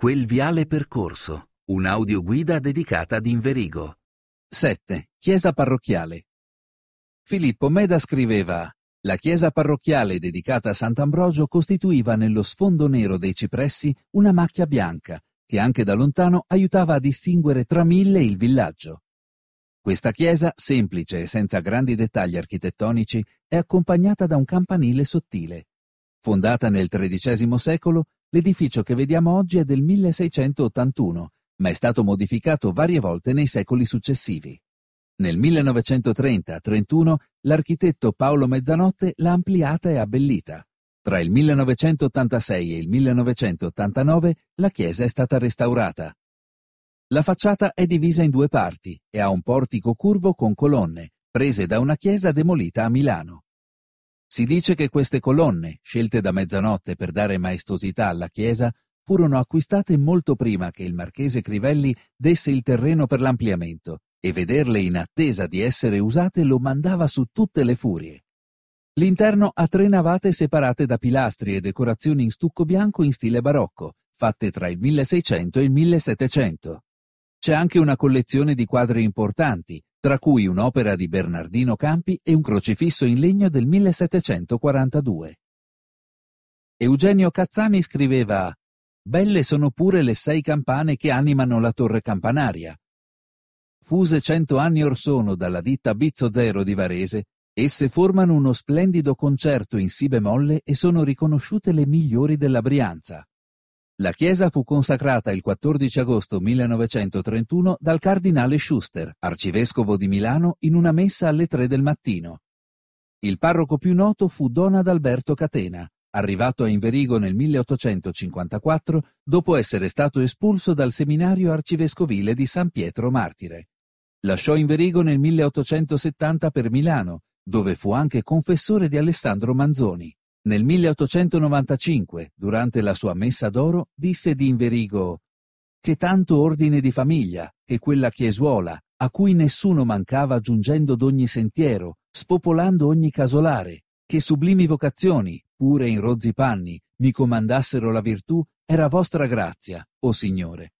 Quel viale percorso, un'audioguida dedicata ad Inverigo. 7. Chiesa parrocchiale. Filippo Meda scriveva La chiesa parrocchiale dedicata a Sant'Ambrogio costituiva nello sfondo nero dei cipressi una macchia bianca che anche da lontano aiutava a distinguere tra mille il villaggio. Questa chiesa, semplice e senza grandi dettagli architettonici, è accompagnata da un campanile sottile. Fondata nel XIII secolo, L'edificio che vediamo oggi è del 1681, ma è stato modificato varie volte nei secoli successivi. Nel 1930-31 l'architetto Paolo Mezzanotte l'ha ampliata e abbellita. Tra il 1986 e il 1989 la chiesa è stata restaurata. La facciata è divisa in due parti e ha un portico curvo con colonne, prese da una chiesa demolita a Milano. Si dice che queste colonne, scelte da mezzanotte per dare maestosità alla chiesa, furono acquistate molto prima che il marchese Crivelli desse il terreno per l'ampliamento e vederle in attesa di essere usate lo mandava su tutte le furie. L'interno ha tre navate separate da pilastri e decorazioni in stucco bianco in stile barocco, fatte tra il 1600 e il 1700. C'è anche una collezione di quadri importanti, tra cui un'opera di Bernardino Campi e un crocifisso in legno del 1742. Eugenio Cazzani scriveva Belle sono pure le sei campane che animano la torre campanaria. Fuse cento anni or sono dalla ditta Bizzo Zero di Varese, esse formano uno splendido concerto in si bemolle e sono riconosciute le migliori della Brianza. La chiesa fu consacrata il 14 agosto 1931 dal cardinale Schuster, arcivescovo di Milano, in una messa alle tre del mattino. Il parroco più noto fu Don Adalberto Catena, arrivato a Inverigo nel 1854 dopo essere stato espulso dal seminario arcivescovile di San Pietro Martire. Lasciò Inverigo nel 1870 per Milano, dove fu anche confessore di Alessandro Manzoni. Nel 1895, durante la sua messa d'oro, disse di Inverigo che tanto ordine di famiglia, che quella chiesuola, a cui nessuno mancava giungendo d'ogni sentiero, spopolando ogni casolare, che sublimi vocazioni, pure in rozzi panni, mi comandassero la virtù, era vostra grazia, o Signore.